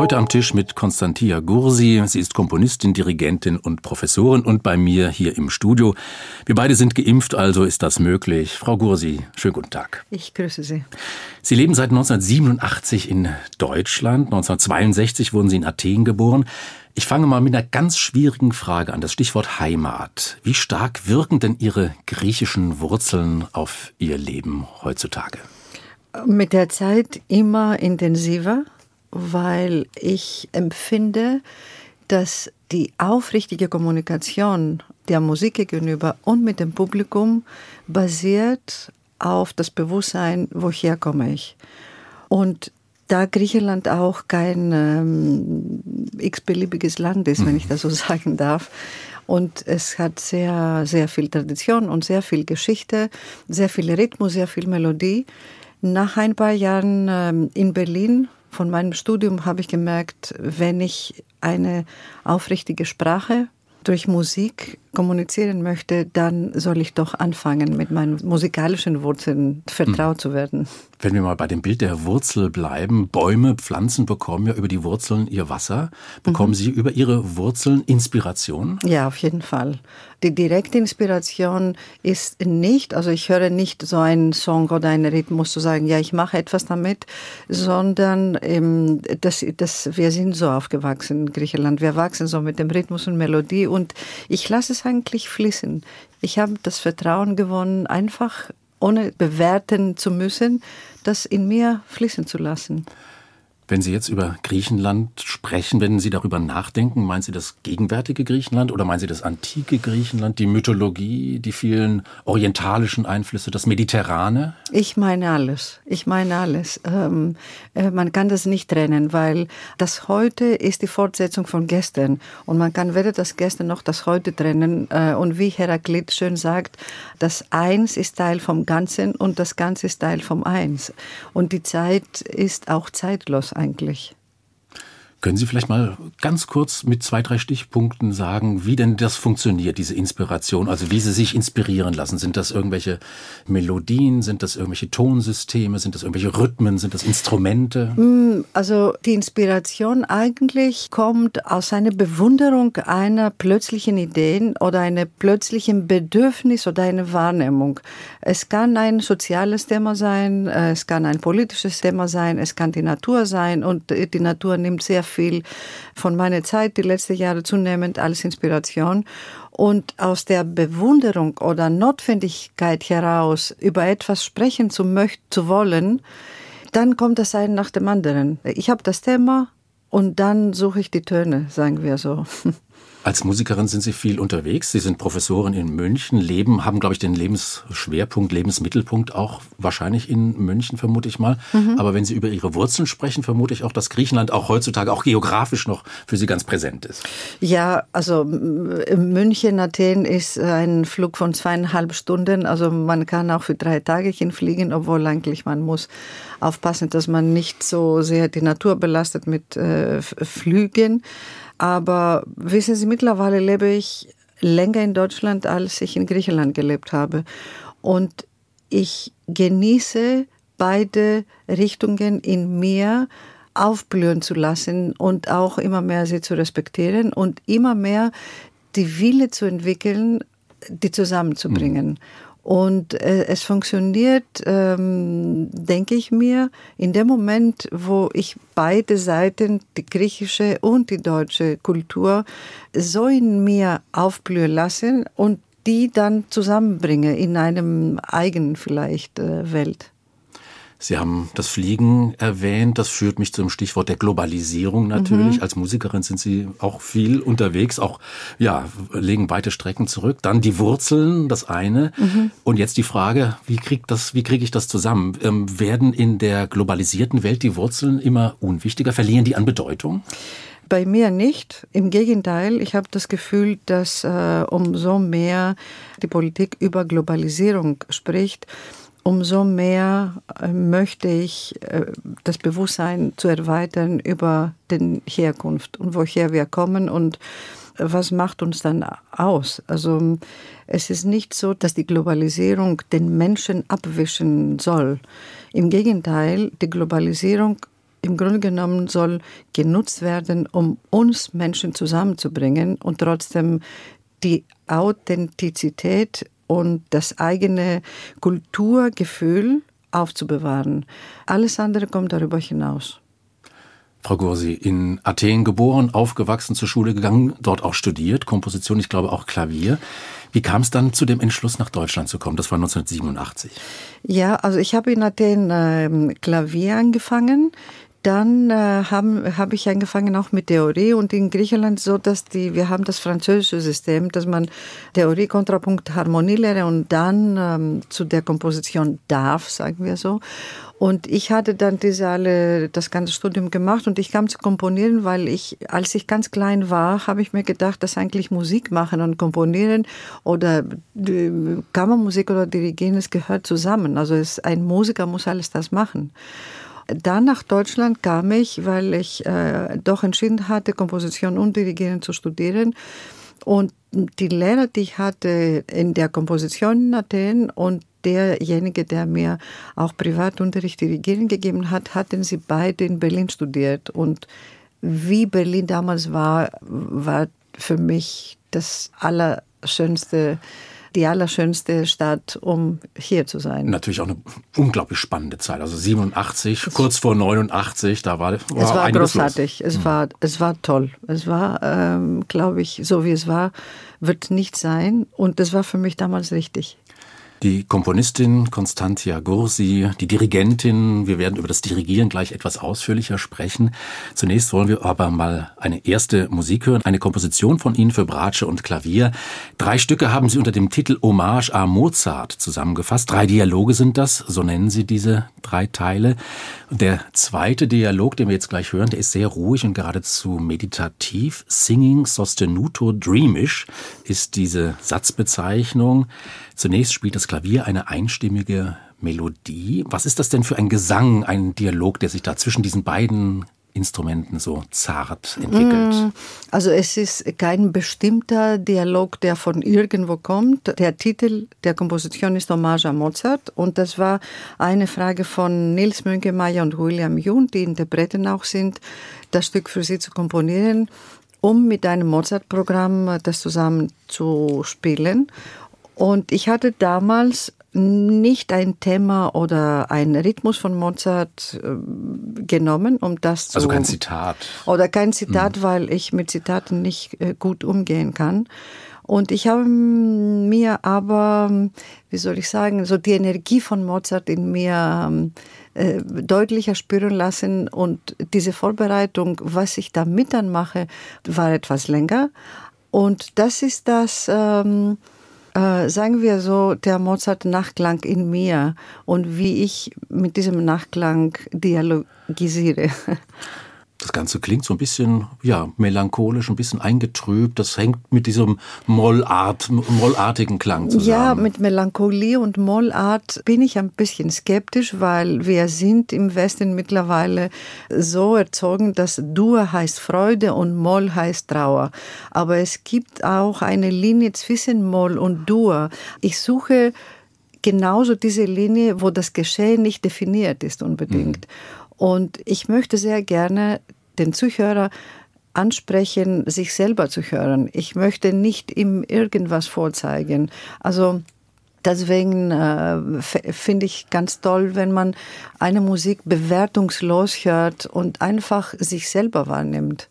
Heute am Tisch mit Konstantia Gursi. Sie ist Komponistin, Dirigentin und Professorin und bei mir hier im Studio. Wir beide sind geimpft, also ist das möglich. Frau Gursi, schönen guten Tag. Ich grüße Sie. Sie leben seit 1987 in Deutschland. 1962 wurden Sie in Athen geboren. Ich fange mal mit einer ganz schwierigen Frage an, das Stichwort Heimat. Wie stark wirken denn Ihre griechischen Wurzeln auf Ihr Leben heutzutage? Mit der Zeit immer intensiver weil ich empfinde, dass die aufrichtige Kommunikation der Musik gegenüber und mit dem Publikum basiert auf das Bewusstsein, woher komme ich. Und da Griechenland auch kein ähm, x-beliebiges Land ist, wenn ich das so sagen darf, und es hat sehr, sehr viel Tradition und sehr viel Geschichte, sehr viel Rhythmus, sehr viel Melodie. Nach ein paar Jahren ähm, in Berlin von meinem Studium habe ich gemerkt, wenn ich eine aufrichtige Sprache durch Musik kommunizieren möchte, dann soll ich doch anfangen, mit meinen musikalischen Wurzeln vertraut hm. zu werden. Wenn wir mal bei dem Bild der Wurzel bleiben, Bäume, Pflanzen bekommen ja über die Wurzeln ihr Wasser. Bekommen mhm. Sie über Ihre Wurzeln Inspiration? Ja, auf jeden Fall. Die direkte Inspiration ist nicht, also ich höre nicht so einen Song oder einen Rhythmus zu sagen, ja, ich mache etwas damit, sondern ähm, das, das, wir sind so aufgewachsen in Griechenland. Wir wachsen so mit dem Rhythmus und Melodie und ich lasse es eigentlich fließen. Ich habe das Vertrauen gewonnen, einfach ohne bewerten zu müssen, das in mir fließen zu lassen. Wenn Sie jetzt über Griechenland sprechen, wenn Sie darüber nachdenken, meinen Sie das gegenwärtige Griechenland oder meinen Sie das antike Griechenland, die Mythologie, die vielen orientalischen Einflüsse, das Mediterrane? Ich meine alles. Ich meine alles. Ähm, äh, man kann das nicht trennen, weil das Heute ist die Fortsetzung von gestern. Und man kann weder das Gestern noch das Heute trennen. Äh, und wie Heraklit schön sagt, das Eins ist Teil vom Ganzen und das Ganze ist Teil vom Eins. Und die Zeit ist auch zeitlos eigentlich. Können Sie vielleicht mal ganz kurz mit zwei, drei Stichpunkten sagen, wie denn das funktioniert, diese Inspiration? Also wie Sie sich inspirieren lassen? Sind das irgendwelche Melodien? Sind das irgendwelche Tonsysteme? Sind das irgendwelche Rhythmen? Sind das Instrumente? Mm, also die Inspiration eigentlich kommt aus einer Bewunderung einer plötzlichen Idee oder einer plötzlichen Bedürfnis oder einer Wahrnehmung. Es kann ein soziales Thema sein, es kann ein politisches Thema sein, es kann die Natur sein und die Natur nimmt sehr viel von meiner Zeit, die letzten Jahre zunehmend als Inspiration. Und aus der Bewunderung oder Notwendigkeit heraus über etwas sprechen zu möchten, zu wollen, dann kommt das ein nach dem anderen. Ich habe das Thema und dann suche ich die Töne, sagen wir so. Als Musikerin sind Sie viel unterwegs. Sie sind Professorin in München, leben, haben, glaube ich, den Lebensschwerpunkt, Lebensmittelpunkt auch wahrscheinlich in München, vermute ich mal. Mhm. Aber wenn Sie über Ihre Wurzeln sprechen, vermute ich auch, dass Griechenland auch heutzutage, auch geografisch noch für Sie ganz präsent ist. Ja, also München, Athen ist ein Flug von zweieinhalb Stunden. Also man kann auch für drei Tage hinfliegen, obwohl eigentlich man muss aufpassen, dass man nicht so sehr die Natur belastet mit äh, Flügen. Aber wissen Sie, mittlerweile lebe ich länger in Deutschland, als ich in Griechenland gelebt habe. Und ich genieße beide Richtungen in mir aufblühen zu lassen und auch immer mehr sie zu respektieren und immer mehr die Wille zu entwickeln, die zusammenzubringen. Mhm. Und äh, es funktioniert, ähm, denke ich mir, in dem Moment, wo ich beide Seiten, die griechische und die deutsche Kultur, so in mir aufblühen lasse und die dann zusammenbringe in einem eigenen vielleicht äh, Welt. Sie haben das Fliegen erwähnt. Das führt mich zum Stichwort der Globalisierung natürlich. Mhm. Als Musikerin sind Sie auch viel unterwegs, auch ja, legen weite Strecken zurück. Dann die Wurzeln, das eine. Mhm. Und jetzt die Frage, wie kriege ich das zusammen? Ähm, werden in der globalisierten Welt die Wurzeln immer unwichtiger? Verlieren die an Bedeutung? Bei mir nicht. Im Gegenteil, ich habe das Gefühl, dass äh, umso mehr die Politik über Globalisierung spricht, umso mehr äh, möchte ich äh, das Bewusstsein zu erweitern über den Herkunft und woher wir kommen und was macht uns dann aus? Also es ist nicht so, dass die Globalisierung den Menschen abwischen soll. Im Gegenteil, die Globalisierung im Grunde genommen soll genutzt werden, um uns Menschen zusammenzubringen und trotzdem die Authentizität und das eigene Kulturgefühl aufzubewahren. Alles andere kommt darüber hinaus. Frau Gursi, in Athen geboren, aufgewachsen, zur Schule gegangen, dort auch studiert, Komposition, ich glaube auch Klavier. Wie kam es dann zu dem Entschluss, nach Deutschland zu kommen? Das war 1987. Ja, also ich habe in Athen äh, Klavier angefangen dann äh, habe hab ich angefangen auch mit Theorie und in Griechenland so, dass die, wir haben das französische System, dass man Theorie, Kontrapunkt, Harmonie lehre und dann ähm, zu der Komposition darf, sagen wir so. Und ich hatte dann diese alle, das ganze Studium gemacht und ich kam zu komponieren, weil ich, als ich ganz klein war, habe ich mir gedacht, dass eigentlich Musik machen und komponieren oder äh, Kammermusik oder Dirigieren, es gehört zusammen. Also es, ein Musiker muss alles das machen. Dann nach Deutschland kam ich, weil ich äh, doch entschieden hatte, Komposition und Dirigieren zu studieren. Und die Lehrer, die ich hatte in der Komposition in Athen und derjenige, der mir auch Privatunterricht dirigieren gegeben hat, hatten sie beide in Berlin studiert. Und wie Berlin damals war, war für mich das Allerschönste die allerschönste Stadt, um hier zu sein. Natürlich auch eine unglaublich spannende Zeit. Also 87, es kurz vor 89, da war, war Es war großartig. Es, mhm. war, es war toll. Es war, ähm, glaube ich, so wie es war, wird nicht sein. Und das war für mich damals richtig. Die Komponistin Constantia Gursi, die Dirigentin, wir werden über das Dirigieren gleich etwas ausführlicher sprechen. Zunächst wollen wir aber mal eine erste Musik hören, eine Komposition von Ihnen für Bratsche und Klavier. Drei Stücke haben Sie unter dem Titel Hommage à Mozart zusammengefasst. Drei Dialoge sind das, so nennen Sie diese drei Teile. Der zweite Dialog, den wir jetzt gleich hören, der ist sehr ruhig und geradezu meditativ. Singing sostenuto dreamish ist diese Satzbezeichnung. Zunächst spielt das Klavier eine einstimmige Melodie. Was ist das denn für ein Gesang, ein Dialog, der sich da zwischen diesen beiden Instrumenten so zart entwickelt? Mm, also es ist kein bestimmter Dialog, der von irgendwo kommt. Der Titel der Komposition ist Hommage à Mozart und das war eine Frage von Nils Münkemeyer und William Jung, die Interpreten auch sind, das Stück für sie zu komponieren um mit einem Mozart-Programm das zusammen zu spielen. Und ich hatte damals nicht ein Thema oder einen Rhythmus von Mozart äh, genommen, um das zu. Also kein Zitat. Oder kein Zitat, mhm. weil ich mit Zitaten nicht äh, gut umgehen kann. Und ich habe mir aber, wie soll ich sagen, so die Energie von Mozart in mir äh, deutlicher spüren lassen. Und diese Vorbereitung, was ich damit dann mache, war etwas länger. Und das ist das. Ähm, äh, sagen wir so, der Mozart-Nachklang in mir und wie ich mit diesem Nachklang dialogisiere. Das Ganze klingt so ein bisschen ja, melancholisch, ein bisschen eingetrübt. Das hängt mit diesem Mollart, mollartigen Klang zusammen. Ja, mit Melancholie und Mollart bin ich ein bisschen skeptisch, weil wir sind im Westen mittlerweile so erzogen, dass Dur heißt Freude und Moll heißt Trauer. Aber es gibt auch eine Linie zwischen Moll und Dur. Ich suche genauso diese Linie, wo das Geschehen nicht definiert ist unbedingt. Mhm. Und ich möchte sehr gerne den Zuhörer ansprechen, sich selber zu hören. Ich möchte nicht ihm irgendwas vorzeigen. Also Deswegen äh, finde ich ganz toll, wenn man eine Musik bewertungslos hört und einfach sich selber wahrnimmt.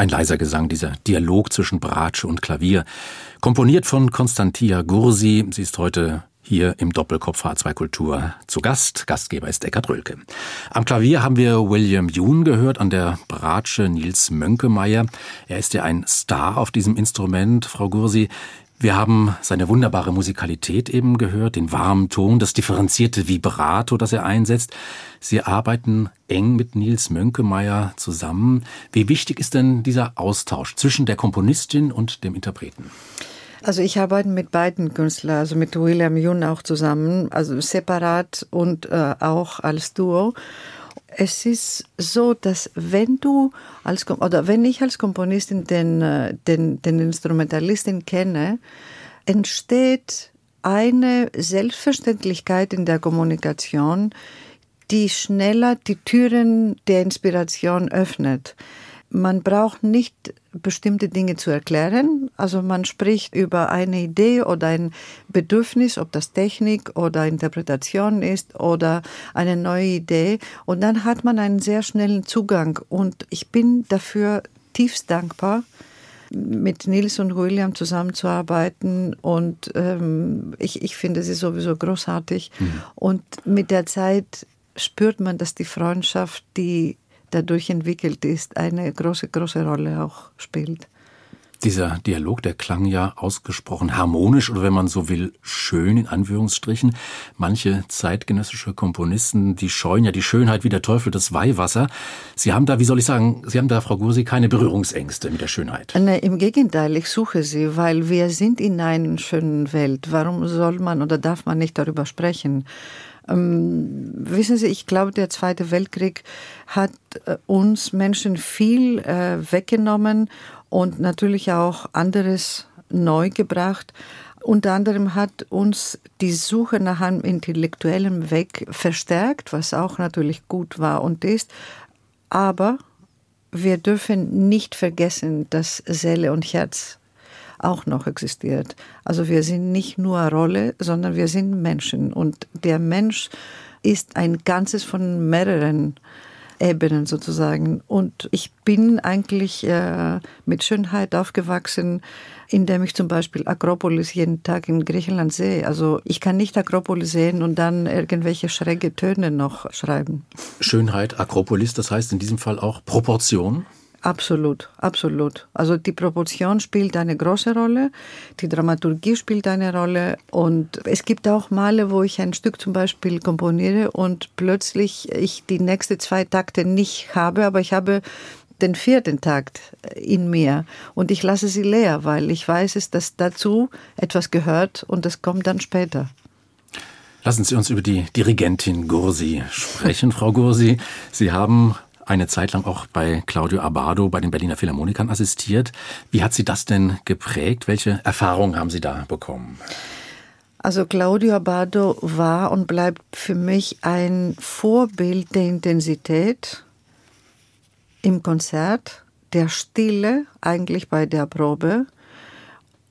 Ein leiser Gesang, dieser Dialog zwischen Bratsche und Klavier. Komponiert von Konstantia Gursi. Sie ist heute hier im Doppelkopf H2 Kultur zu Gast. Gastgeber ist Eckhard Rölke. Am Klavier haben wir William Yoon gehört, an der Bratsche Nils Mönkemeyer. Er ist ja ein Star auf diesem Instrument, Frau Gursi. Wir haben seine wunderbare Musikalität eben gehört, den warmen Ton, das differenzierte Vibrato, das er einsetzt. Sie arbeiten eng mit Nils Mönkemeyer zusammen. Wie wichtig ist denn dieser Austausch zwischen der Komponistin und dem Interpreten? Also ich arbeite mit beiden Künstlern, also mit William Yoon auch zusammen, also separat und äh, auch als Duo. Es ist so, dass wenn du als oder wenn ich als Komponistin den, äh, den, den Instrumentalisten kenne, entsteht eine Selbstverständlichkeit in der Kommunikation, die schneller die Türen der Inspiration öffnet. Man braucht nicht bestimmte Dinge zu erklären. Also man spricht über eine Idee oder ein Bedürfnis, ob das Technik oder Interpretation ist oder eine neue Idee. Und dann hat man einen sehr schnellen Zugang. Und ich bin dafür tiefst dankbar, mit Nils und William zusammenzuarbeiten. Und ähm, ich, ich finde sie sowieso großartig. Mhm. Und mit der Zeit spürt man, dass die Freundschaft, die dadurch entwickelt ist, eine große, große Rolle auch spielt. Dieser Dialog, der klang ja ausgesprochen harmonisch oder wenn man so will, schön in Anführungsstrichen. Manche zeitgenössische Komponisten, die scheuen ja die Schönheit wie der Teufel das Weihwasser. Sie haben da, wie soll ich sagen, Sie haben da, Frau Gursi, keine Berührungsängste mit der Schönheit. Nee, Im Gegenteil, ich suche sie, weil wir sind in einer schönen Welt. Warum soll man oder darf man nicht darüber sprechen? Ähm, wissen Sie, ich glaube, der Zweite Weltkrieg hat äh, uns Menschen viel äh, weggenommen und natürlich auch anderes neu gebracht. Unter anderem hat uns die Suche nach einem intellektuellen Weg verstärkt, was auch natürlich gut war und ist. Aber wir dürfen nicht vergessen, dass Seele und Herz auch noch existiert. Also wir sind nicht nur Rolle, sondern wir sind Menschen. Und der Mensch ist ein Ganzes von mehreren Ebenen sozusagen. Und ich bin eigentlich äh, mit Schönheit aufgewachsen, indem ich zum Beispiel Akropolis jeden Tag in Griechenland sehe. Also ich kann nicht Akropolis sehen und dann irgendwelche schräge Töne noch schreiben. Schönheit, Akropolis, das heißt in diesem Fall auch Proportion? Absolut, absolut. Also die Proportion spielt eine große Rolle, die Dramaturgie spielt eine Rolle und es gibt auch Male, wo ich ein Stück zum Beispiel komponiere und plötzlich ich die nächsten zwei Takte nicht habe, aber ich habe den vierten Takt in mir und ich lasse sie leer, weil ich weiß es, dass dazu etwas gehört und das kommt dann später. Lassen Sie uns über die Dirigentin Gursi sprechen, Frau Gursi. Sie haben eine Zeit lang auch bei Claudio Abado bei den Berliner Philharmonikern assistiert. Wie hat Sie das denn geprägt? Welche Erfahrungen haben Sie da bekommen? Also Claudio Abado war und bleibt für mich ein Vorbild der Intensität im Konzert, der Stille eigentlich bei der Probe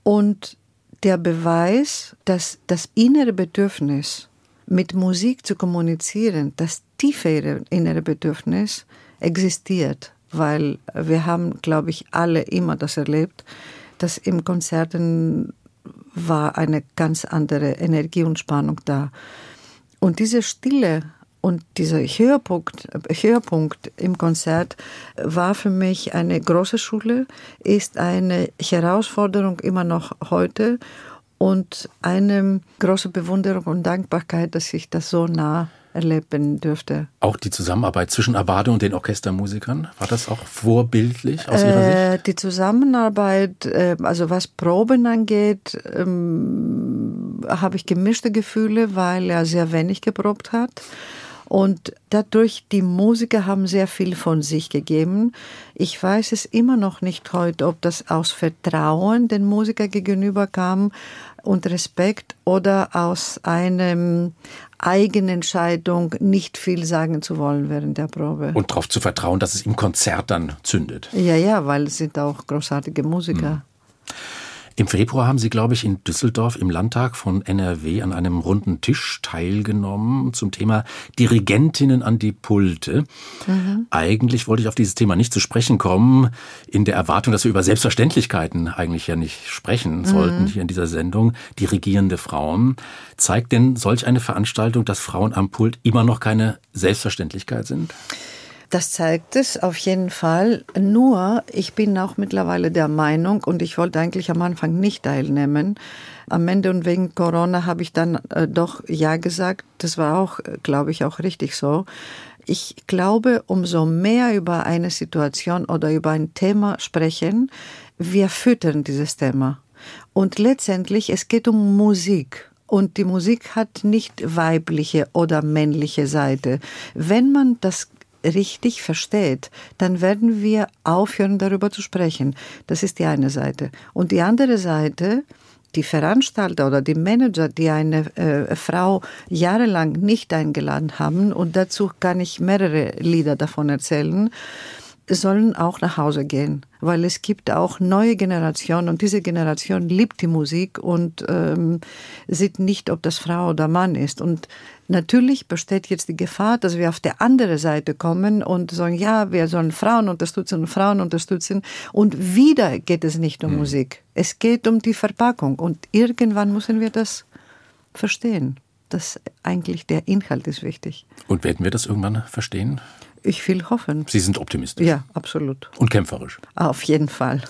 und der Beweis, dass das innere Bedürfnis mit Musik zu kommunizieren, das tiefe innere Bedürfnis existiert, weil wir haben, glaube ich, alle immer das erlebt, dass im Konzerten war eine ganz andere Energie und Spannung da. Und diese Stille und dieser Höhepunkt, Höhepunkt im Konzert war für mich eine große Schule, ist eine Herausforderung immer noch heute und eine große Bewunderung und Dankbarkeit, dass ich das so nah erleben dürfte. Auch die Zusammenarbeit zwischen Abade und den Orchestermusikern, war das auch vorbildlich aus Ihrer äh, Sicht? Die Zusammenarbeit, äh, also was Proben angeht, ähm, habe ich gemischte Gefühle, weil er sehr wenig geprobt hat. Und dadurch, die Musiker haben sehr viel von sich gegeben. Ich weiß es immer noch nicht heute, ob das aus Vertrauen den Musiker gegenüber kam und Respekt oder aus einem Eigenentscheidung, nicht viel sagen zu wollen während der Probe. Und darauf zu vertrauen, dass es im Konzert dann zündet. Ja, ja, weil es sind auch großartige Musiker. Hm. Im Februar haben Sie, glaube ich, in Düsseldorf im Landtag von NRW an einem runden Tisch teilgenommen zum Thema Dirigentinnen an die Pulte. Mhm. Eigentlich wollte ich auf dieses Thema nicht zu sprechen kommen, in der Erwartung, dass wir über Selbstverständlichkeiten eigentlich ja nicht sprechen sollten mhm. hier in dieser Sendung. Dirigierende Frauen. Zeigt denn solch eine Veranstaltung, dass Frauen am Pult immer noch keine Selbstverständlichkeit sind? Das zeigt es auf jeden Fall. Nur, ich bin auch mittlerweile der Meinung, und ich wollte eigentlich am Anfang nicht teilnehmen. Am Ende und wegen Corona habe ich dann äh, doch Ja gesagt. Das war auch, äh, glaube ich, auch richtig so. Ich glaube, umso mehr über eine Situation oder über ein Thema sprechen, wir füttern dieses Thema. Und letztendlich, es geht um Musik. Und die Musik hat nicht weibliche oder männliche Seite. Wenn man das richtig versteht, dann werden wir aufhören, darüber zu sprechen. Das ist die eine Seite. Und die andere Seite, die Veranstalter oder die Manager, die eine äh, Frau jahrelang nicht eingeladen haben, und dazu kann ich mehrere Lieder davon erzählen, sollen auch nach Hause gehen, weil es gibt auch neue Generationen und diese Generation liebt die Musik und ähm, sieht nicht, ob das Frau oder Mann ist. Und natürlich besteht jetzt die Gefahr, dass wir auf der andere Seite kommen und sagen, ja, wir sollen Frauen unterstützen und Frauen unterstützen. Und wieder geht es nicht um hm. Musik. Es geht um die Verpackung. Und irgendwann müssen wir das verstehen. dass eigentlich der Inhalt ist wichtig. Und werden wir das irgendwann verstehen? Ich will hoffen. Sie sind optimistisch. Ja, absolut. Und kämpferisch. Auf jeden Fall.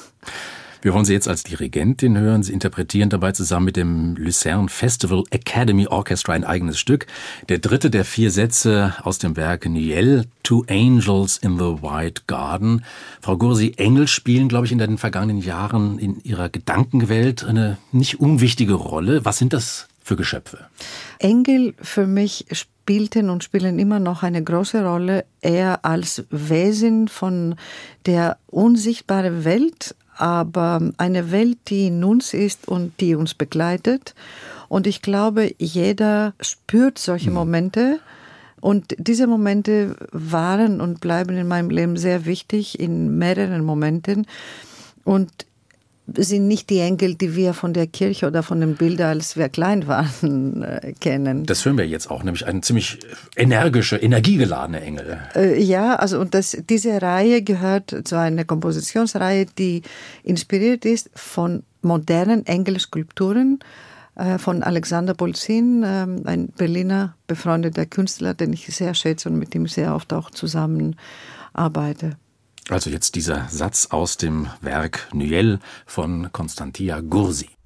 Wir wollen Sie jetzt als Dirigentin hören. Sie interpretieren dabei zusammen mit dem Lucerne Festival Academy Orchestra ein eigenes Stück. Der dritte der vier Sätze aus dem Werk Niel, Two Angels in the White Garden. Frau Gursi, Engel spielen, glaube ich, in den vergangenen Jahren in ihrer Gedankenwelt eine nicht unwichtige Rolle. Was sind das für Geschöpfe? Engel für mich spielten und spielen immer noch eine große Rolle, eher als Wesen von der unsichtbaren Welt, aber eine Welt, die in uns ist und die uns begleitet. Und ich glaube, jeder spürt solche mhm. Momente. Und diese Momente waren und bleiben in meinem Leben sehr wichtig in mehreren Momenten. Und sind nicht die Engel, die wir von der Kirche oder von den Bildern, als wir klein waren, äh, kennen. Das hören wir jetzt auch, nämlich ein ziemlich energische, energiegeladene Engel. Äh, ja, also und das, diese Reihe gehört zu einer Kompositionsreihe, die inspiriert ist von modernen Engelskulpturen äh, von Alexander Bolzin, ähm, ein Berliner befreundeter Künstler, den ich sehr schätze und mit dem sehr oft auch zusammenarbeite. Also jetzt dieser Satz aus dem Werk Nuel von Konstantia Gursi.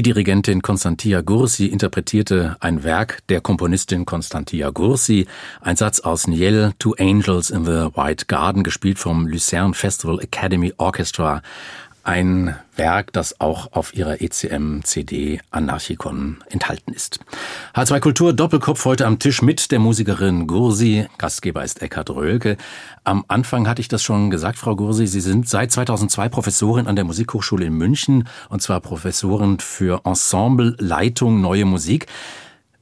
Die Dirigentin Konstantia Gursi interpretierte ein Werk der Komponistin Konstantia Gursi, ein Satz aus Niel, Two Angels in the White Garden, gespielt vom Lucerne Festival Academy Orchestra. Ein Werk, das auch auf ihrer ECM-CD Anarchikon enthalten ist. H2 Kultur Doppelkopf heute am Tisch mit der Musikerin Gursi. Gastgeber ist Eckhard Röhlke. Am Anfang hatte ich das schon gesagt, Frau Gursi. Sie sind seit 2002 Professorin an der Musikhochschule in München und zwar Professorin für Ensemble, Leitung, neue Musik.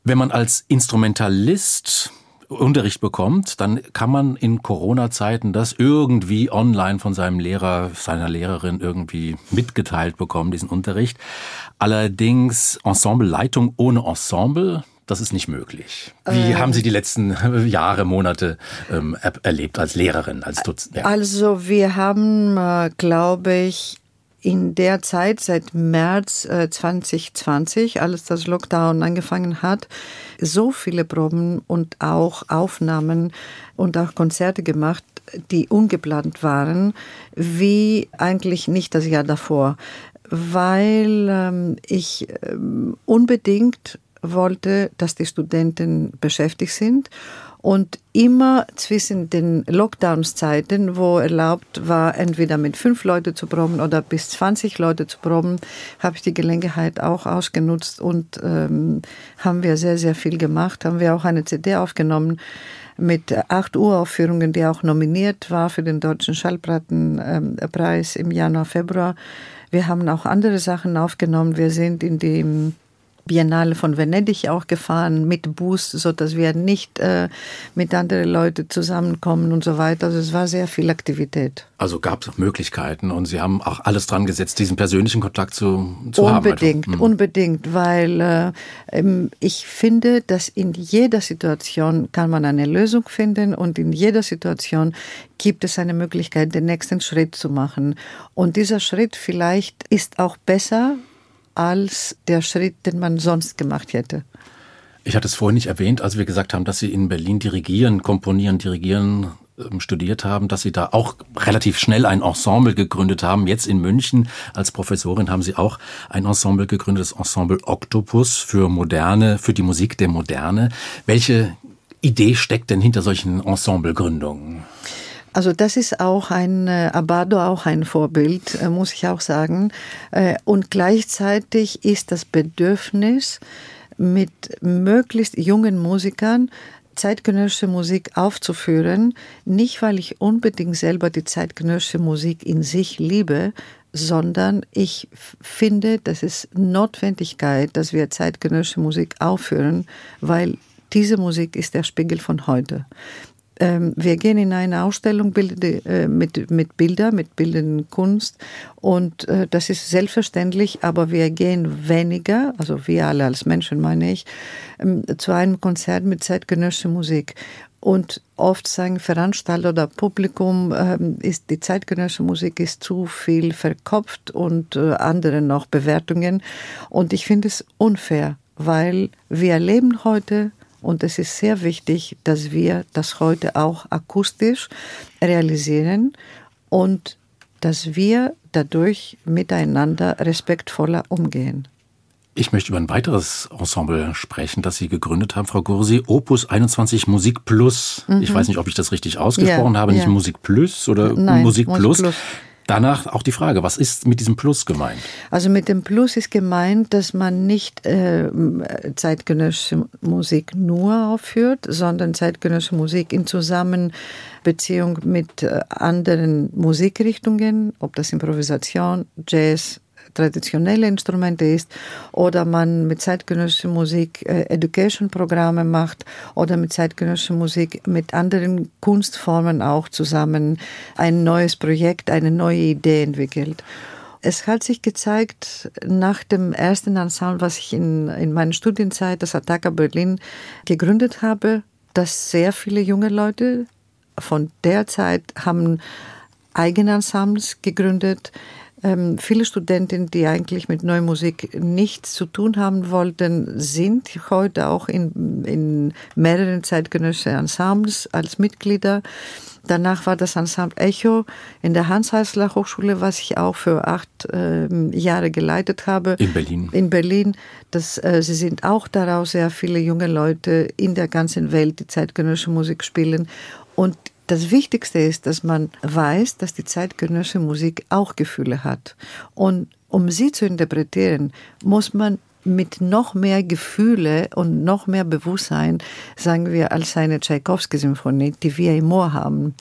Wenn man als Instrumentalist Unterricht bekommt, dann kann man in Corona-Zeiten das irgendwie online von seinem Lehrer, seiner Lehrerin irgendwie mitgeteilt bekommen, diesen Unterricht. Allerdings Ensembleleitung ohne Ensemble, das ist nicht möglich. Wie ähm, haben Sie die letzten Jahre, Monate ähm, erlebt als Lehrerin, als Dutzend? Ja. Also wir haben, äh, glaube ich, in der Zeit, seit März äh, 2020, als das Lockdown angefangen hat, so viele Proben und auch Aufnahmen und auch Konzerte gemacht, die ungeplant waren, wie eigentlich nicht das Jahr davor, weil ähm, ich ähm, unbedingt wollte, dass die Studenten beschäftigt sind und immer zwischen den Lockdowns-Zeiten, wo erlaubt war, entweder mit fünf Leute zu proben oder bis 20 Leute zu proben, habe ich die Gelegenheit auch ausgenutzt und ähm, haben wir sehr, sehr viel gemacht. Haben wir auch eine CD aufgenommen mit acht Uraufführungen, die auch nominiert war für den Deutschen Schallplattenpreis im Januar, Februar. Wir haben auch andere Sachen aufgenommen. Wir sind in dem Biennale von Venedig auch gefahren mit Boost, so dass wir nicht äh, mit anderen Leuten zusammenkommen und so weiter. Also es war sehr viel Aktivität. Also gab es Möglichkeiten und Sie haben auch alles dran gesetzt, diesen persönlichen Kontakt zu, zu unbedingt, haben. Unbedingt, unbedingt, weil äh, ich finde, dass in jeder Situation kann man eine Lösung finden und in jeder Situation gibt es eine Möglichkeit, den nächsten Schritt zu machen. Und dieser Schritt vielleicht ist auch besser, als der Schritt, den man sonst gemacht hätte. Ich hatte es vorhin nicht erwähnt, als wir gesagt haben, dass Sie in Berlin dirigieren, komponieren, dirigieren ähm, studiert haben, dass Sie da auch relativ schnell ein Ensemble gegründet haben. Jetzt in München als Professorin haben Sie auch ein Ensemble gegründet, das Ensemble Octopus für Moderne, für die Musik der Moderne. Welche Idee steckt denn hinter solchen Ensemblegründungen? Also das ist auch ein äh, Abado, auch ein Vorbild, äh, muss ich auch sagen. Äh, und gleichzeitig ist das Bedürfnis, mit möglichst jungen Musikern zeitgenössische Musik aufzuführen, nicht weil ich unbedingt selber die zeitgenössische Musik in sich liebe, sondern ich finde, das ist Notwendigkeit, dass wir zeitgenössische Musik aufführen, weil diese Musik ist der Spiegel von heute. Ähm, wir gehen in eine Ausstellung äh, mit, mit Bildern, mit bildenden Kunst und äh, das ist selbstverständlich, aber wir gehen weniger, also wir alle als Menschen meine ich, ähm, zu einem Konzert mit zeitgenössischer Musik. Und oft sagen Veranstalter oder Publikum, ähm, ist die zeitgenössische Musik ist zu viel verkopft und äh, andere noch Bewertungen. Und ich finde es unfair, weil wir erleben heute und es ist sehr wichtig, dass wir das heute auch akustisch realisieren und dass wir dadurch miteinander respektvoller umgehen. Ich möchte über ein weiteres Ensemble sprechen, das Sie gegründet haben, Frau Gursi. Opus 21 Musik Plus. Mhm. Ich weiß nicht, ob ich das richtig ausgesprochen ja, habe. Nicht ja. Musik Plus oder Nein, Musik Plus. Plus. Danach auch die Frage, was ist mit diesem Plus gemeint? Also mit dem Plus ist gemeint, dass man nicht äh, zeitgenössische Musik nur aufführt, sondern zeitgenössische Musik in Zusammenbeziehung mit äh, anderen Musikrichtungen, ob das Improvisation, Jazz, traditionelle Instrumente ist oder man mit zeitgenössischer Musik äh, Education-Programme macht oder mit zeitgenössischer Musik mit anderen Kunstformen auch zusammen ein neues Projekt, eine neue Idee entwickelt. Es hat sich gezeigt, nach dem ersten Ensemble, was ich in, in meiner Studienzeit, das Attacker Berlin, gegründet habe, dass sehr viele junge Leute von der Zeit haben eigene Ensembles gegründet, Ähm, viele Studenten, die eigentlich mit neuer Musik nichts zu tun haben wollten, sind heute auch in, in mehreren zeitgenössischen Ensembles als Mitglieder. Danach war das Ensemble Echo in der Hans-Heißler Hochschule, was ich auch für acht äh, Jahre geleitet habe. In Berlin. In Berlin. Das, äh, sie sind auch daraus sehr viele junge Leute in der ganzen Welt, die zeitgenössische Musik spielen. Und das Wichtigste ist, dass man weiß, dass die zeitgenössische Musik auch Gefühle hat. Und um sie zu interpretieren, muss man mit noch mehr Gefühle und noch mehr Bewusstsein, sagen wir, als eine Tchaikovsky-Symphonie, die wir im Moor haben,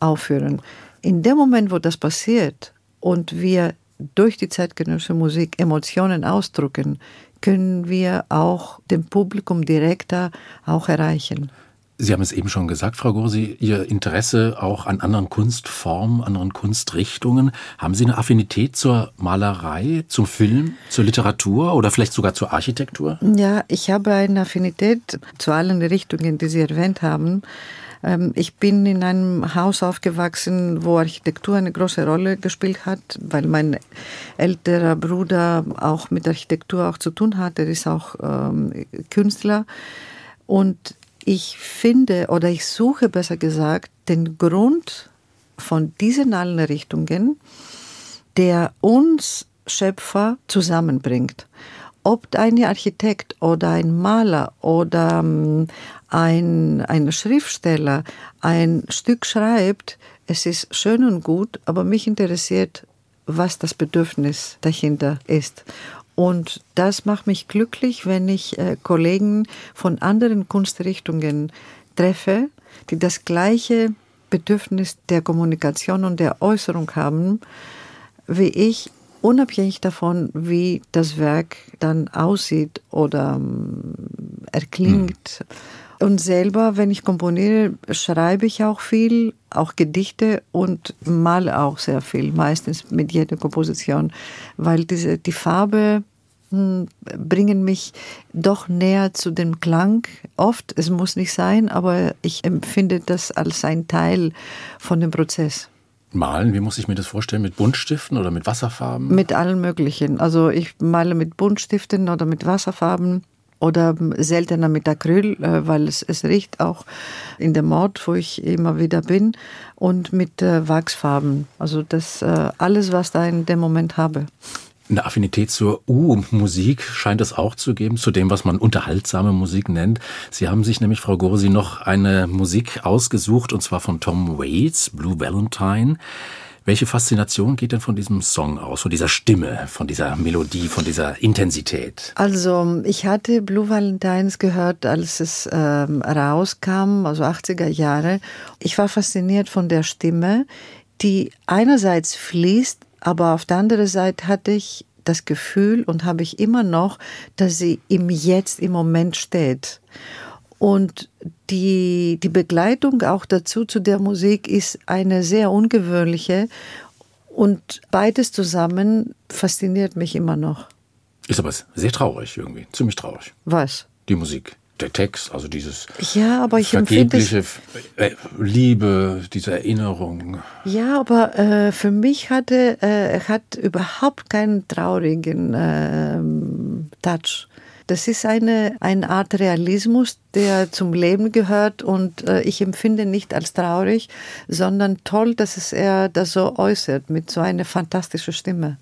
aufführen. In dem Moment, wo das passiert und wir durch die zeitgenössische Musik Emotionen ausdrücken, können wir auch dem Publikum direkter auch erreichen. Sie haben es eben schon gesagt, Frau Gursi, Ihr Interesse auch an anderen Kunstformen, anderen Kunstrichtungen. Haben Sie eine Affinität zur Malerei, zum Film, zur Literatur oder vielleicht sogar zur Architektur? Ja, ich habe eine Affinität zu allen Richtungen, die Sie erwähnt haben. Ähm, ich bin in einem Haus aufgewachsen, wo Architektur eine große Rolle gespielt hat, weil mein älterer Bruder auch mit Architektur auch zu tun hat. Er ist auch ähm, Künstler. Und ich finde oder ich suche besser gesagt den Grund von diesen allen Richtungen, der uns Schöpfer zusammenbringt. Ob ein Architekt oder ein Maler oder ähm, ein, ein Schriftsteller ein Stück schreibt, es ist schön und gut, aber mich interessiert, was das Bedürfnis dahinter ist. Und das macht mich glücklich, wenn ich äh, Kollegen von anderen Kunstrichtungen treffe, die das gleiche Bedürfnis der Kommunikation und der Äußerung haben, wie ich, unabhängig davon, wie das Werk dann aussieht oder ähm, erklingt. Hm. Und selber, wenn ich komponiere, schreibe ich auch viel, auch Gedichte und male auch sehr viel, meistens mit jeder Komposition, weil diese, die Farbe hm, bringen mich doch näher zu dem Klang. Oft, es muss nicht sein, aber ich empfinde das als ein Teil von dem Prozess. Malen, wie muss ich mir das vorstellen? Mit Buntstiften oder mit Wasserfarben? Mit allen möglichen. Also ich male mit Buntstiften oder mit Wasserfarben oder seltener mit Acryl, äh, weil es, es riecht auch in dem Ort, wo ich immer wieder bin, und mit äh, Wachsfarben. Also das äh, alles, was da in dem Moment habe. Eine Affinität zur U-Musik scheint es auch zu geben, zu dem, was man unterhaltsame Musik nennt. Sie haben sich nämlich, Frau Gorsi, noch eine Musik ausgesucht, und zwar von Tom Waits, Blue Valentine. Welche Faszination geht denn von diesem Song aus, von dieser Stimme, von dieser Melodie, von dieser Intensität? Also ich hatte Blue Valentines gehört, als es ähm, rauskam, also 80er Jahre. Ich war fasziniert von der Stimme, die einerseits fließt, aber auf der anderen Seite hatte ich das Gefühl und habe ich immer noch, dass sie im Jetzt, im Moment steht. Und die, die Begleitung auch dazu zu der Musik ist eine sehr ungewöhnliche und beides zusammen fasziniert mich immer noch. Ist aber sehr traurig irgendwie, ziemlich traurig. Was? Die Musik der Text, also dieses ja, aber ich vergebliche äh, Liebe, diese Erinnerung. Ja, aber äh, für mich hatte äh, hat überhaupt keinen traurigen äh, Touch. Das ist eine, eine Art Realismus, der zum Leben gehört und äh, ich empfinde nicht als traurig, sondern toll, dass es er das so äußert mit so einer fantastischen Stimme.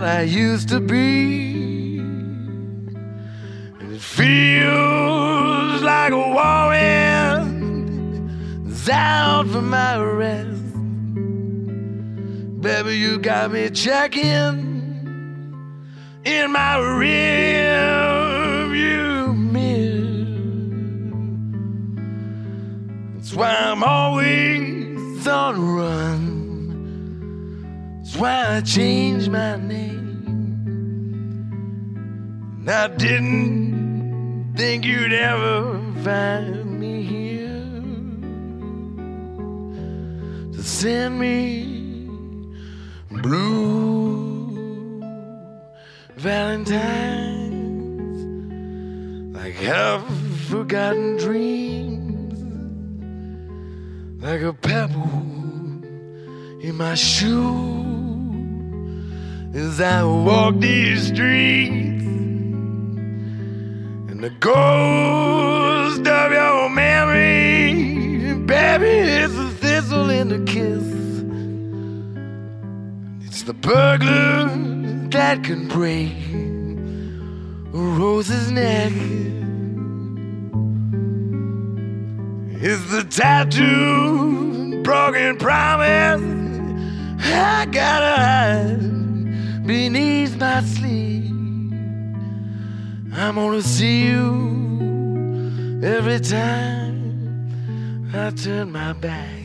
I used to be. And it feels like a warring is out for my rest. Baby, you got me checking in my rear view mirror. I'm always on run. Why I changed my name. And I didn't think you'd ever find me here to send me blue valentines like half forgotten dreams, like a pebble in my shoe as I walk these streets, and the ghost of your memory, baby, is a thistle in the kiss. It's the burglar that can break a rose's neck. It's the tattoo, broken promise. I gotta hide beneath my sleeve. I'm gonna see you every time I turn my back.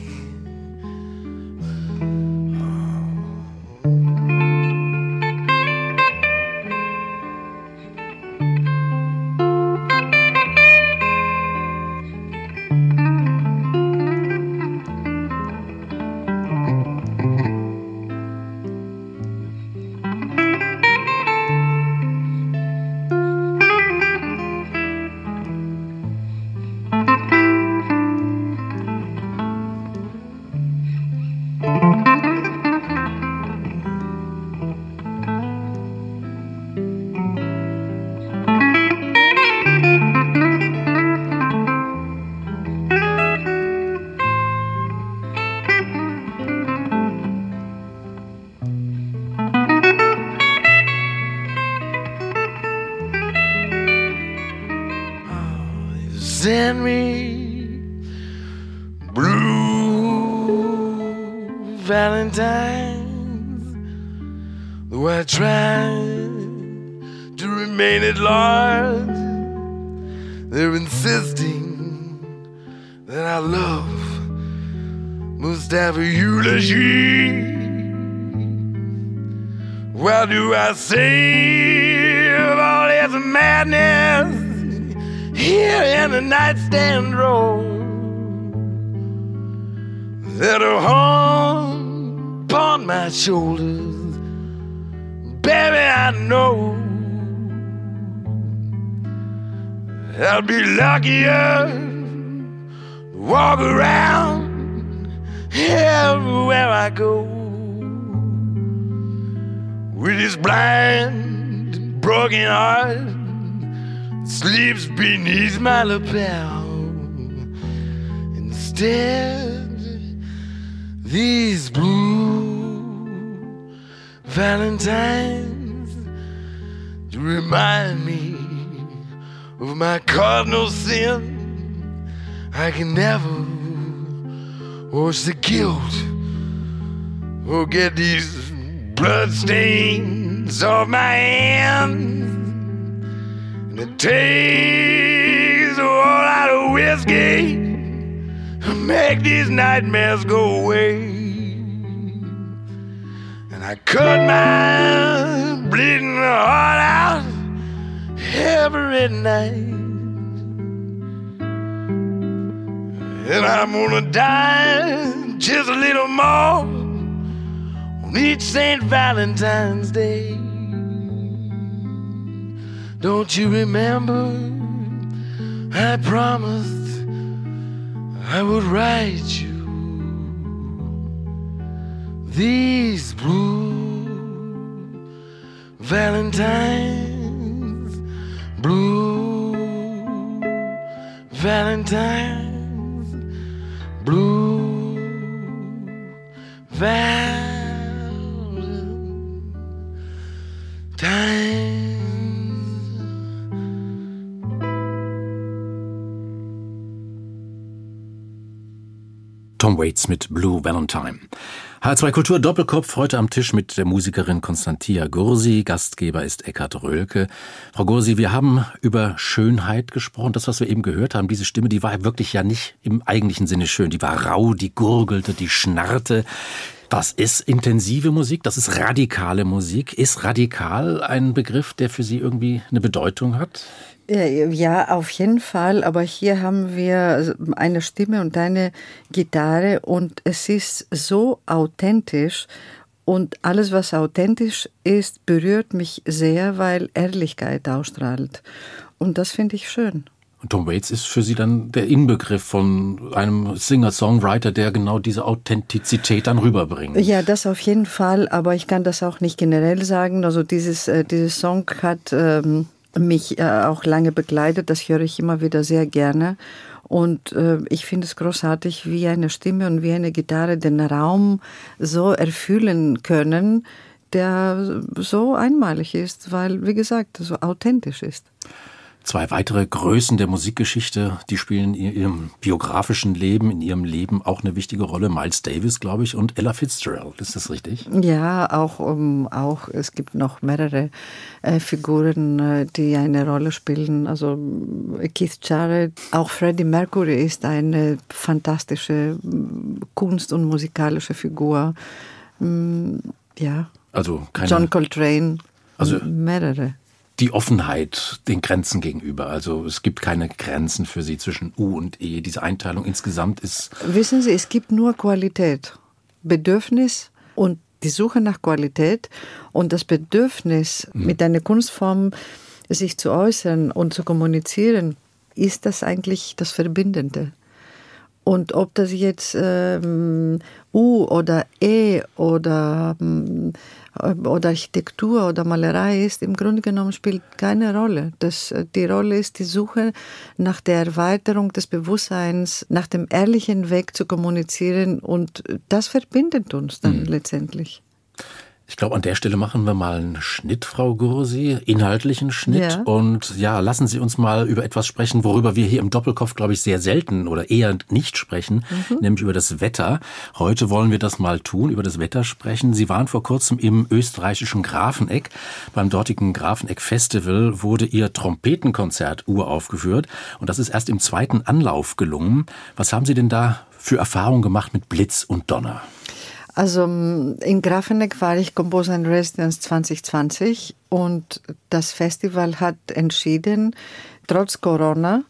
I'll be luckier to walk around everywhere I go with this blind, broken heart sleeps beneath my lapel. Instead, these blue valentines remind me of my cardinal sin. I can never wash the guilt or get these bloodstains off my hands. And it takes a whole lot of whiskey to make these nightmares go away. And I cut my bleeding heart out every night. And I'm gonna die just a little more on each St. Valentine's Day. Don't you remember? I promised I would write you these blue Valentines, blue Valentines, blue Valentines. Tom Waits mit Blue Valentine. H2 Kultur Doppelkopf heute am Tisch mit der Musikerin Konstantia Gursi. Gastgeber ist Eckhard Röhlke. Frau Gursi, wir haben über Schönheit gesprochen. Das, was wir eben gehört haben, diese Stimme, die war wirklich ja nicht im eigentlichen Sinne schön. Die war rau, die gurgelte, die schnarrte. Das ist intensive Musik, das ist radikale Musik. Ist radikal ein Begriff, der für Sie irgendwie eine Bedeutung hat? Ja, auf jeden Fall. Aber hier haben wir eine Stimme und eine Gitarre und es ist so authentisch. Und alles, was authentisch ist, berührt mich sehr, weil Ehrlichkeit ausstrahlt. Und das finde ich schön. Und Tom Waits ist für Sie dann der Inbegriff von einem Singer-Songwriter, der genau diese Authentizität dann rüberbringt. Ja, das auf jeden Fall, aber ich kann das auch nicht generell sagen. Also dieses, äh, dieses Song hat ähm, mich äh, auch lange begleitet. Das höre ich immer wieder sehr gerne. Und äh, ich finde es großartig, wie eine Stimme und wie eine Gitarre den Raum so erfüllen können, der so einmalig ist, weil, wie gesagt, so authentisch ist. Zwei weitere Größen der Musikgeschichte, die spielen in ihrem biografischen Leben, in ihrem Leben auch eine wichtige Rolle. Miles Davis, glaube ich, und Ella Fitzgerald. Ist das richtig? Ja, auch, um, auch es gibt noch mehrere äh, Figuren, äh, die eine Rolle spielen. Also Keith Jarrett, auch Freddie Mercury ist eine fantastische Kunst- und musikalische Figur. Mm, ja. Also keine, John Coltrane. Also mehrere die Offenheit den Grenzen gegenüber. Also es gibt keine Grenzen für sie zwischen U und E. Diese Einteilung insgesamt ist. Wissen Sie, es gibt nur Qualität, Bedürfnis und die Suche nach Qualität und das Bedürfnis, mhm. mit einer Kunstform sich zu äußern und zu kommunizieren, ist das eigentlich das Verbindende. Und ob das jetzt ähm, U oder E oder ähm, oder Architektur oder Malerei ist, im Grunde genommen spielt keine Rolle. Das, die Rolle ist die Suche nach der Erweiterung des Bewusstseins, nach dem ehrlichen Weg zu kommunizieren und das verbindet uns dann mhm. letztendlich. Ich glaube, an der Stelle machen wir mal einen Schnitt, Frau Gursi, inhaltlichen Schnitt. Ja. Und ja, lassen Sie uns mal über etwas sprechen, worüber wir hier im Doppelkopf, glaube ich, sehr selten oder eher nicht sprechen, mhm. nämlich über das Wetter. Heute wollen wir das mal tun, über das Wetter sprechen. Sie waren vor kurzem im österreichischen Grafeneck. Beim dortigen Grafeneck Festival wurde Ihr Trompetenkonzert uraufgeführt. Und das ist erst im zweiten Anlauf gelungen. Was haben Sie denn da für Erfahrungen gemacht mit Blitz und Donner? Also in Grafeneck war ich Composer in Residence 2020 und das Festival hat entschieden, trotz Corona,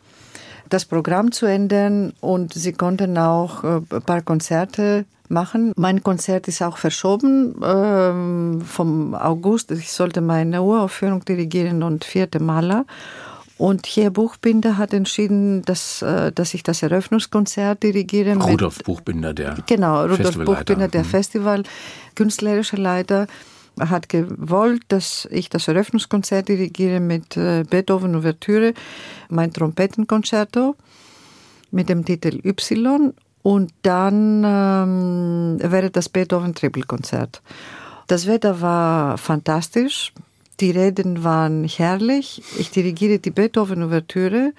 das Programm zu ändern und sie konnten auch äh, ein paar Konzerte machen. Mein Konzert ist auch verschoben ähm, vom August. Ich sollte meine Uraufführung dirigieren und vierte Maler. Und hier Buchbinder hat entschieden, dass, äh, dass ich das Eröffnungskonzert dirigiere. Rudolf Buchbinder, der Genau, Rudolf Buchbinder, der mhm. Festival, künstlerische Leiter, hat gewollt, dass ich das Eröffnungskonzert dirigiere mit äh, Beethoven Ouvertüre, mein Trompetenkonzerto mit dem Titel Y und dann ähm, wäre das Beethoven Trippelkonzert. Das Wetter war fantastisch. Die Reden waren herrlich. Ich dirigiere die Beethoven-Ouvertüre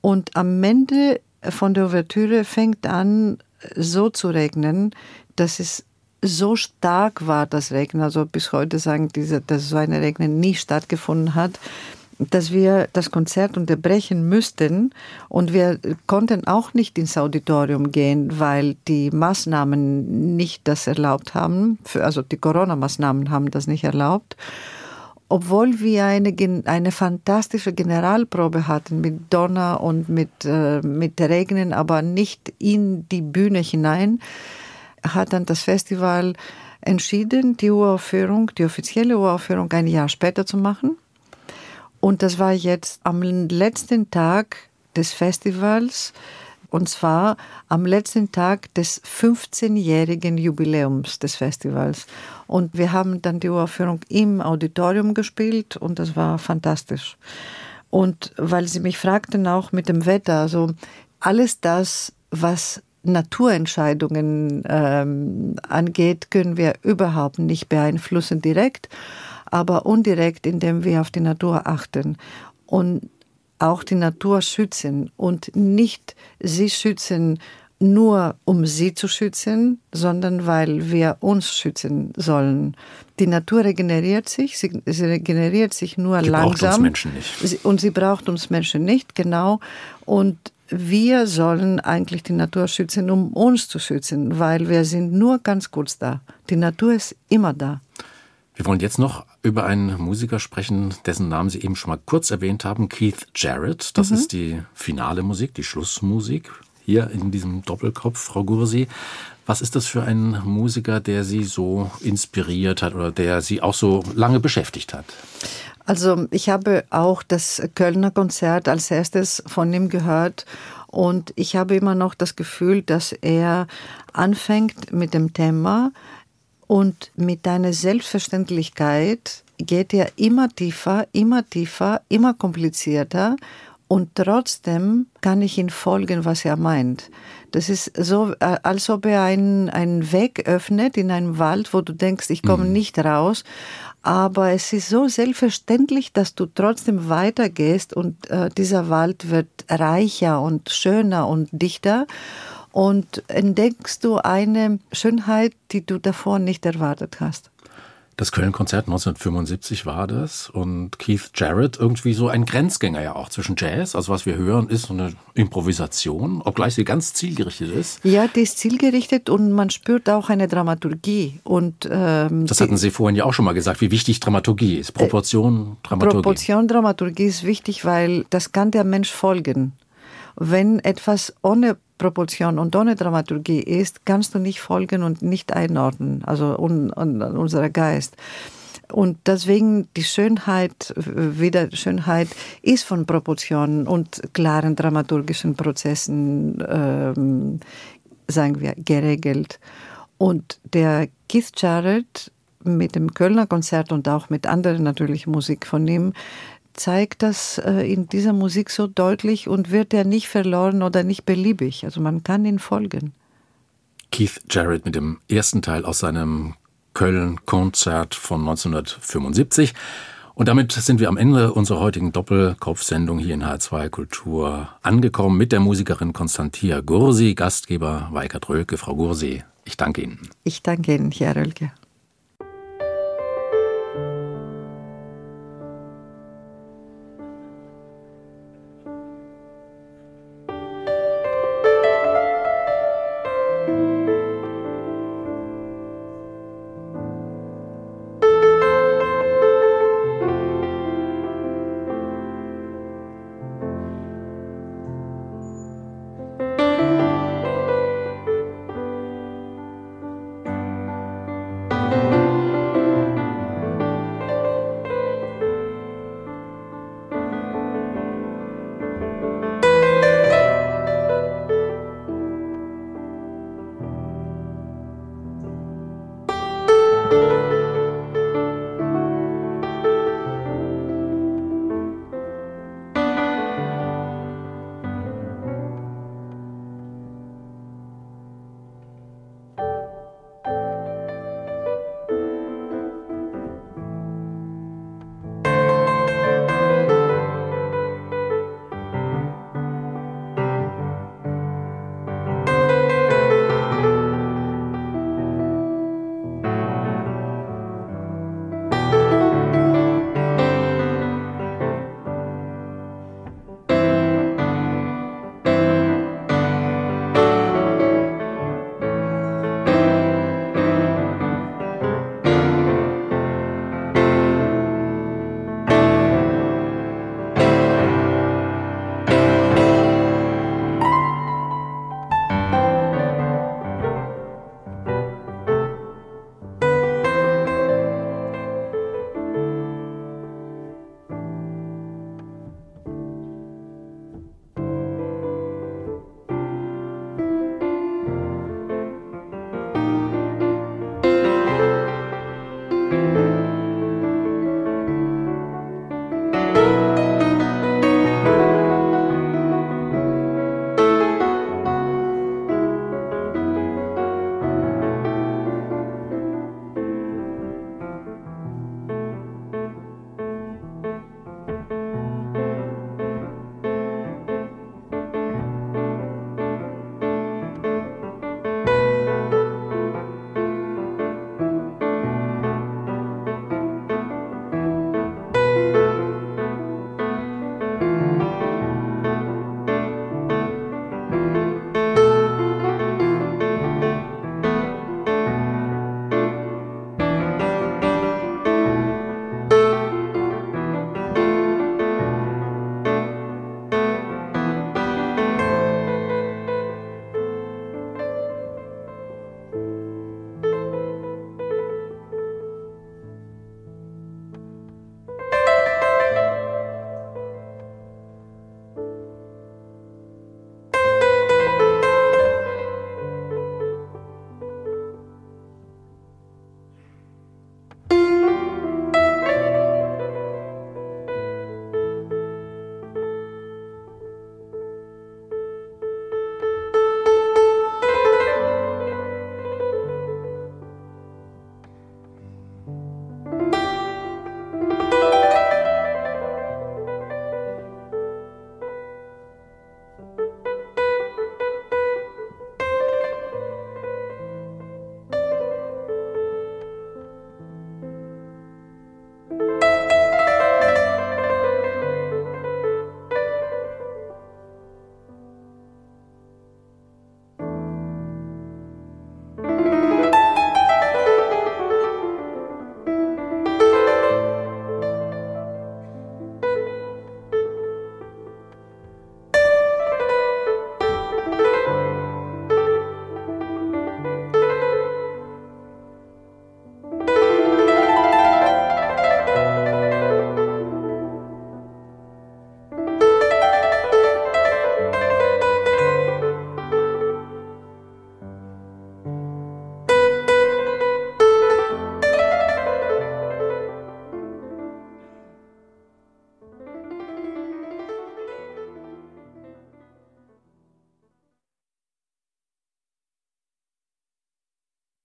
und am Ende von der Ouvertüre fängt an, so zu regnen, dass es so stark war, das Regnen. Also bis heute sagen diese, dass so eine Regnen nie stattgefunden hat, dass wir das Konzert unterbrechen müssten und wir konnten auch nicht ins Auditorium gehen, weil die Maßnahmen nicht das erlaubt haben. Also die Corona-Maßnahmen haben das nicht erlaubt obwohl wir eine, eine fantastische Generalprobe hatten mit Donner und mit, äh, mit Regnen, aber nicht in die Bühne hinein, hat dann das Festival entschieden, die Uraufführung, die offizielle Uraufführung ein Jahr später zu machen. Und das war jetzt am letzten Tag des Festivals und zwar am letzten Tag des 15-jährigen Jubiläums des Festivals. Und wir haben dann die Uraufführung im Auditorium gespielt und das war fantastisch. Und weil Sie mich fragten auch mit dem Wetter, also alles das, was Naturentscheidungen ähm, angeht, können wir überhaupt nicht beeinflussen direkt, aber indirekt, indem wir auf die Natur achten. Und auch die Natur schützen und nicht sie schützen nur um sie zu schützen, sondern weil wir uns schützen sollen. Die Natur regeneriert sich, sie, sie regeneriert sich nur die langsam. Braucht uns Menschen nicht. Sie, und sie braucht uns Menschen nicht, genau. Und wir sollen eigentlich die Natur schützen, um uns zu schützen, weil wir sind nur ganz kurz da. Die Natur ist immer da. Wir wollen jetzt noch über einen Musiker sprechen, dessen Namen Sie eben schon mal kurz erwähnt haben, Keith Jarrett. Das mhm. ist die finale Musik, die Schlussmusik hier in diesem Doppelkopf, Frau Gursi. Was ist das für ein Musiker, der Sie so inspiriert hat oder der Sie auch so lange beschäftigt hat? Also ich habe auch das Kölner Konzert als erstes von ihm gehört und ich habe immer noch das Gefühl, dass er anfängt mit dem Thema und mit einer Selbstverständlichkeit geht er immer tiefer, immer tiefer, immer komplizierter und trotzdem kann ich ihn folgen, was er meint. Das ist so, äh, als ob er einen, einen Weg öffnet in einem Wald, wo du denkst, ich komme mhm. nicht raus. Aber es ist so selbstverständlich, dass du trotzdem weitergehst und äh, dieser Wald wird reicher und schöner und dichter. Und entdeckst du eine Schönheit, die du davor nicht erwartet hast. Das Köln-Konzert 1975 war das und Keith Jarrett irgendwie so ein Grenzgänger ja auch zwischen Jazz, also was wir hören, ist so eine Improvisation, obgleich sie ganz zielgerichtet ist. Ja, die ist zielgerichtet und man spürt auch eine Dramaturgie. Und, ähm, das hatten Sie vorhin ja auch schon mal gesagt, wie wichtig Dramaturgie ist. Proportion, Dramaturgie. Proportion, Dramaturgie ist wichtig, weil das kann der Mensch folgen. Wenn etwas ohne Proportion und ohne Dramaturgie ist, kannst du nicht folgen und nicht einordnen, also un, un, unser Geist. Und deswegen die Schönheit, wieder Schönheit ist von Proportionen und klaren dramaturgischen Prozessen, ähm, sagen wir, geregelt. Und der Keith Jarrett mit dem Kölner Konzert und auch mit anderen natürlich Musik von ihm, zeigt das äh, in dieser Musik so deutlich und wird er nicht verloren oder nicht beliebig. Also man kann ihn folgen. Keith Jarrett mit dem ersten Teil aus seinem Köln-Konzert von 1975. Und damit sind wir am Ende unserer heutigen Doppelkopfsendung hier in H2 Kultur angekommen mit der Musikerin Konstantia Gursi, Gastgeber Weikert Rölke. Frau Gursi, ich danke Ihnen. Ich danke Ihnen, Herr Rölke.